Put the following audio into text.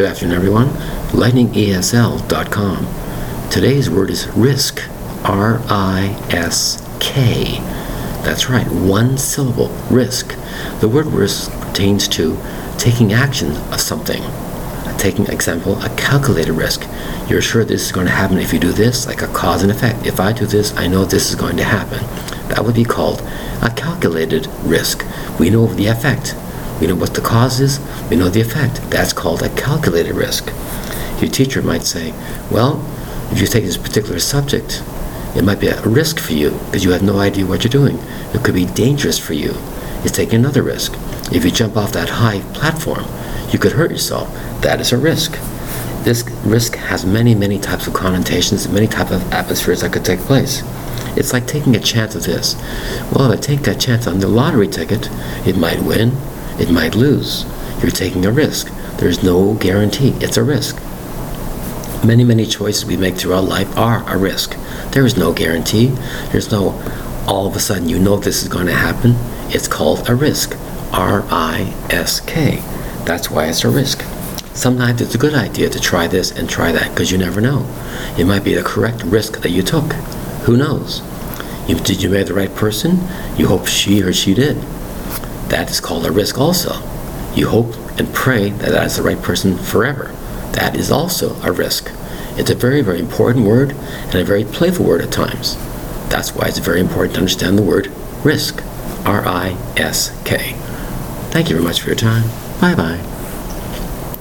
Good afternoon, everyone. LightningESL.com. Today's word is risk. R I S K. That's right, one syllable, risk. The word risk pertains to taking action of something. Taking example, a calculated risk. You're sure this is going to happen if you do this, like a cause and effect. If I do this, I know this is going to happen. That would be called a calculated risk. We know the effect. We know what the cause is. We know the effect. That's called a calculated risk. Your teacher might say, well, if you take this particular subject, it might be a risk for you because you have no idea what you're doing. It could be dangerous for you. It's taking another risk. If you jump off that high platform, you could hurt yourself. That is a risk. This risk has many, many types of connotations, many types of atmospheres that could take place. It's like taking a chance of this. Well, if I take that chance on the lottery ticket, it might win, it might lose. You're taking a risk. There's no guarantee. It's a risk. Many, many choices we make throughout life are a risk. There is no guarantee. There's no all of a sudden you know this is going to happen. It's called a risk. R I S K. That's why it's a risk. Sometimes it's a good idea to try this and try that because you never know. It might be the correct risk that you took. Who knows? You, did you marry the right person? You hope she or she did. That is called a risk also. You hope and pray that that is the right person forever. That is also a risk. It's a very, very important word and a very playful word at times. That's why it's very important to understand the word risk. R I S K. Thank you very much for your time. Bye bye.